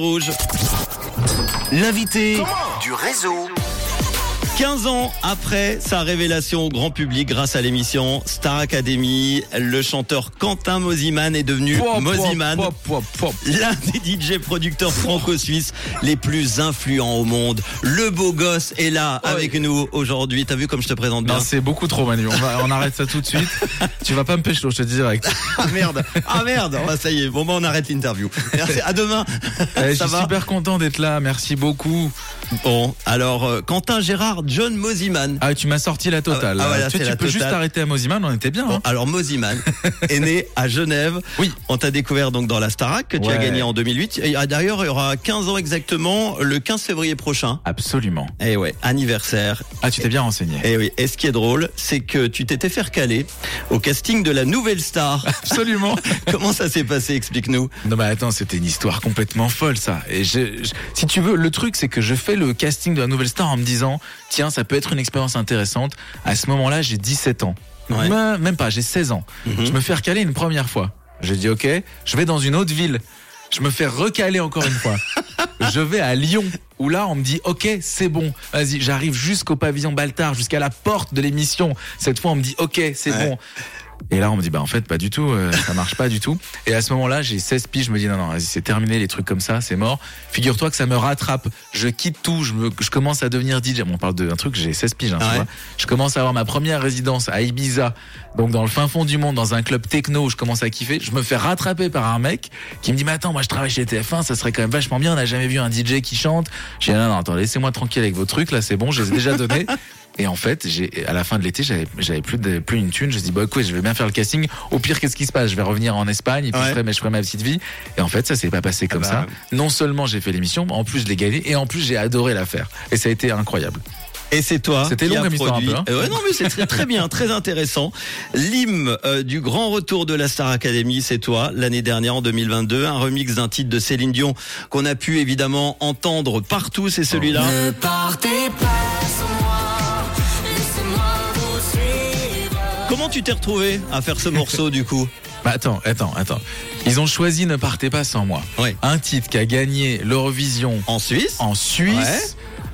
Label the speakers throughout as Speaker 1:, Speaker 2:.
Speaker 1: Rouge. L'invité
Speaker 2: du réseau.
Speaker 1: 15 ans après sa révélation au grand public grâce à l'émission Star Academy, le chanteur Quentin Mosiman est devenu
Speaker 3: Pouah, pouah.
Speaker 1: l'un des DJ producteurs franco-suisses les plus influents au monde. Le beau gosse est là
Speaker 3: Ouais.
Speaker 1: avec nous aujourd'hui. T'as vu comme je te présente bien?
Speaker 3: C'est beaucoup trop, Manu. On, va, on arrête ça tout de suite. tu vas pas me pécho, je te dis direct.
Speaker 1: Ah merde, ah merde. Oh, bah, ça y est, bon bah on arrête l'interview. Merci. À demain.
Speaker 3: Eh, je suis
Speaker 1: va?
Speaker 3: super content d'être là. Merci beaucoup.
Speaker 1: Bon, alors euh, Quentin Gérard John Mosiman.
Speaker 3: Ah, tu m'as sorti la totale.
Speaker 1: Ah, voilà,
Speaker 3: tu tu
Speaker 1: la
Speaker 3: peux juste
Speaker 1: totale.
Speaker 3: arrêter à Mosiman, on était bien.
Speaker 1: Bon,
Speaker 3: hein.
Speaker 1: alors Mosiman est né à Genève.
Speaker 3: Oui.
Speaker 1: On t'a découvert donc dans la Starac que tu as gagné en 2008. Et ah, d'ailleurs, il y aura 15 ans exactement le 15 février prochain.
Speaker 3: Absolument.
Speaker 1: Eh ouais, anniversaire.
Speaker 3: Ah, tu t'es bien renseigné.
Speaker 1: Eh oui, et ce qui est drôle, c'est que tu t'étais fait recaler au casting de la nouvelle star.
Speaker 3: Absolument.
Speaker 1: Comment ça s'est passé Explique-nous.
Speaker 3: Non mais attends, c'était une histoire complètement folle ça. Et je, je- si tu veux, le truc c'est que je fais le casting de la nouvelle star en me disant, tiens, ça peut être une expérience intéressante. À ce moment-là, j'ai 17 ans.
Speaker 1: Ouais.
Speaker 3: Même, même pas, j'ai 16 ans.
Speaker 1: Mhm.
Speaker 3: Je me fais recaler une première fois. J'ai dit ok, je vais dans une autre ville. Je me fais recaler encore une fois. je vais à Lyon où là on me dit ok c'est bon vas-y j'arrive jusqu'au pavillon Baltard jusqu'à la porte de l'émission cette fois on me dit ok c'est
Speaker 1: Ouais.
Speaker 3: bon et là on me dit bah en fait pas du tout euh, ça marche pas du tout. Et à ce moment-là j'ai 16 piges je me dis non non vas-y c'est terminé les trucs comme ça c'est mort. Figure-toi que ça me rattrape. Je quitte tout je, me, je commence à devenir DJ Bon, on parle d'un truc j'ai 16 piges hein, tu
Speaker 1: Ouais.
Speaker 3: vois. je commence à avoir ma première résidence à Ibiza donc dans le fin fond du monde dans un club techno où je commence à kiffer. Je me fais rattraper par un mec qui me dit mais attends moi je travaille chez TF1 ça serait quand même vachement bien on n'a jamais vu un DJ qui chante. J'ai dit non non attends laissez-moi tranquille avec vos trucs là c'est bon je les ai déjà donnés et en fait, j'ai à la fin de l'été, j'avais j'avais plus de plus une thune. Je dis bah écoute, je vais bien faire le casting. Au pire, qu'est-ce qui se passe? Je vais revenir en Espagne et puis
Speaker 1: Ouais.
Speaker 3: je ferai, mais je ferai ma petite vie. Et en fait, ça s'est pas passé comme
Speaker 1: bah.
Speaker 3: ça. Non seulement j'ai fait l'émission, en plus je l'ai gagné et en plus j'ai adoré la faire. Et ça a été incroyable.
Speaker 1: Et c'est toi.
Speaker 3: C'était long
Speaker 1: a
Speaker 3: comme histoire, un peu, hein.
Speaker 1: Euh, ouais, non, mais c'est très, très bien, très intéressant. L'hymne euh, du grand retour de la Star Academy, c'est toi, l'année dernière, en 2022. Un remix d'un titre de Céline Dion qu'on a pu évidemment entendre partout, c'est celui-là.
Speaker 4: Ne partez pas
Speaker 1: Comment tu t'es retrouvé à faire ce morceau du coup
Speaker 3: Bah attends, attends, attends. Ils ont choisi Ne partez pas sans moi.
Speaker 1: Ouais.
Speaker 3: Un titre qui a gagné l'Eurovision
Speaker 1: En Suisse
Speaker 3: en Suisse.
Speaker 1: Ouais.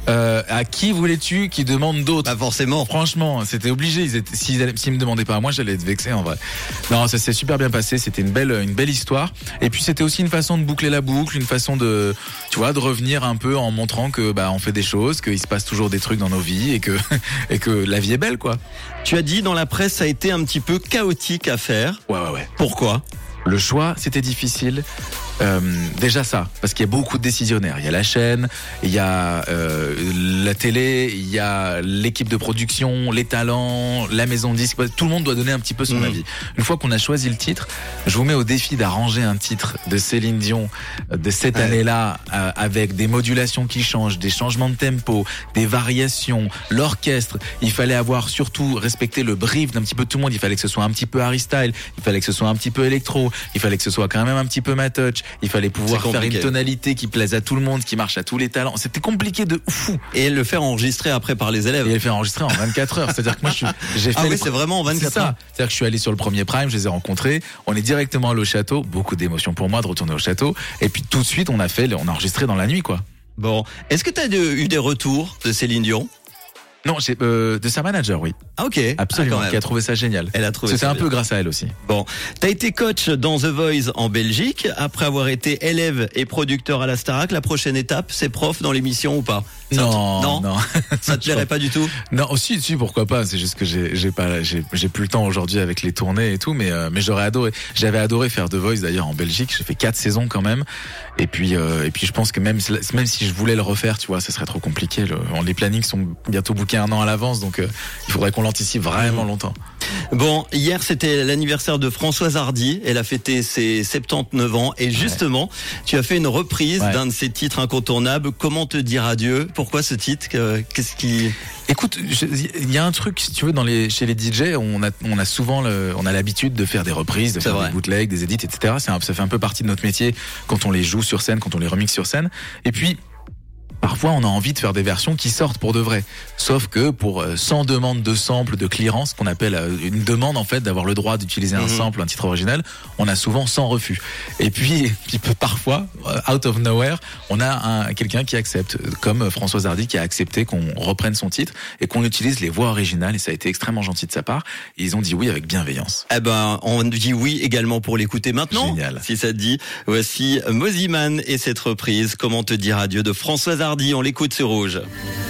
Speaker 3: Euh, à qui voulais-tu qui demande d'autres
Speaker 1: Pas forcément.
Speaker 3: Franchement, c'était obligé. Ils étaient, s'ils, allaient- s'ils me demandaient pas à moi, j'allais être vexé en vrai. Non, ça s'est super bien passé. C'était une belle, une belle histoire. Et puis c'était aussi une façon de boucler la boucle, une façon de, tu vois, de revenir un peu en montrant que bah on fait des choses, qu'il se passe toujours des trucs dans nos vies et que et que la vie est belle quoi.
Speaker 1: Tu as dit dans la presse, ça a été un petit peu chaotique à faire.
Speaker 3: Ouais ouais ouais.
Speaker 1: Pourquoi?
Speaker 3: Le choix, c'était difficile. Euh, déjà ça, parce qu'il y a beaucoup de décisionnaires. Il y a la chaîne, il y a euh, la télé, il y a l'équipe de production, les talents, la maison de disque. Tout le monde doit donner un petit peu son
Speaker 1: Mhm.
Speaker 3: avis. Une fois qu'on a choisi le titre, je vous mets au défi d'arranger un titre de Céline Dion euh, de cette
Speaker 1: Ouais.
Speaker 3: année-là, euh, avec des modulations qui changent, des changements de tempo, des variations, l'orchestre. Il fallait avoir surtout respecté le brief d'un petit peu tout le monde. Il fallait que ce soit un petit peu Harry Style, il fallait que ce soit un petit peu électro, il fallait que ce soit quand même un petit peu ma touch, il fallait pouvoir faire une tonalité qui plaise à tout le monde, qui marche à tous les talents. C'était compliqué de fou.
Speaker 1: Et le faire enregistrer après par les élèves.
Speaker 3: Et il fait enregistrer en 24 heures. C'est-à-dire que moi, je suis, j'ai fait
Speaker 1: Ah oui, c'est vraiment en 24
Speaker 3: c'est ça.
Speaker 1: heures.
Speaker 3: C'est-à-dire que je suis allé sur le premier prime, je les ai rencontrés. On est directement allé au château. Beaucoup d'émotions pour moi de retourner au château. Et puis tout de suite, on a fait, on a enregistré dans la nuit, quoi.
Speaker 1: Bon, est-ce que tu as eu des retours de Céline Dion?
Speaker 3: Non, j'ai, euh, de sa manager, oui.
Speaker 1: Ah ok.
Speaker 3: Absolument.
Speaker 1: Ah,
Speaker 3: qui a trouvé ça génial.
Speaker 1: Elle a trouvé
Speaker 3: C'était un
Speaker 1: bien.
Speaker 3: peu grâce à elle aussi.
Speaker 1: Bon, t'as été coach dans The Voice en Belgique après avoir été élève et producteur à la Starac. La prochaine étape, c'est prof dans l'émission ou pas? Ça te-
Speaker 3: Non,
Speaker 1: non,
Speaker 3: non.
Speaker 1: ça te plairait pas du tout?
Speaker 3: Non, aussi, si, pourquoi pas. C'est juste que j'ai, pas, j'ai, plus le temps aujourd'hui avec les tournées et tout, mais, euh, mais j'aurais adoré. J'avais adoré faire The Voice d'ailleurs en Belgique. J'ai fait quatre saisons quand même. Et puis, euh, et puis, je pense que même, si- même si je voulais le refaire, tu vois, ce serait trop compliqué. Le- les plannings sont bientôt un an à l'avance, donc euh, il faudrait qu'on l'anticipe vraiment longtemps.
Speaker 1: Bon, hier c'était l'anniversaire de Françoise Hardy. Elle a fêté ses 79 ans et justement, tu as fait une reprise
Speaker 3: Ouais.
Speaker 1: d'un de ses titres incontournables. Comment te dire adieu? Pourquoi ce titre? Que- Qu'est-ce qui
Speaker 3: Écoute, il y a un truc, si tu veux, dans les, chez les DJ, on a, on a souvent, le, on a l'habitude de faire des reprises, de faire
Speaker 1: vrai.
Speaker 3: des bootlegs, des edits, etc. Un- ça fait un peu partie de notre métier quand on les joue sur scène, quand on les remixe sur scène. Et puis, parfois on a envie de faire des versions qui sortent pour de vrai. Sauf que pour euh, 100 demandes de samples de clearance, qu'on appelle euh, une demande en fait d'avoir le droit d'utiliser un
Speaker 1: Mhm.
Speaker 3: sample, un titre original, on a souvent 100 refus. Et puis, puis parfois, euh, out of nowhere, on a un, quelqu'un qui accepte, euh, comme euh, Françoise Hardy qui a accepté qu'on reprenne son titre et qu'on utilise les voix originales et ça a été extrêmement gentil de sa part. Et ils ont dit oui avec bienveillance.
Speaker 1: Eh ben, on dit oui également pour l'écouter maintenant.
Speaker 3: Génial.
Speaker 1: Si ça te dit. Voici Moziman et cette reprise. Comment te dire adieu de Françoise Hardy. On l'écoute sur Rouge.
Speaker 4: Rouge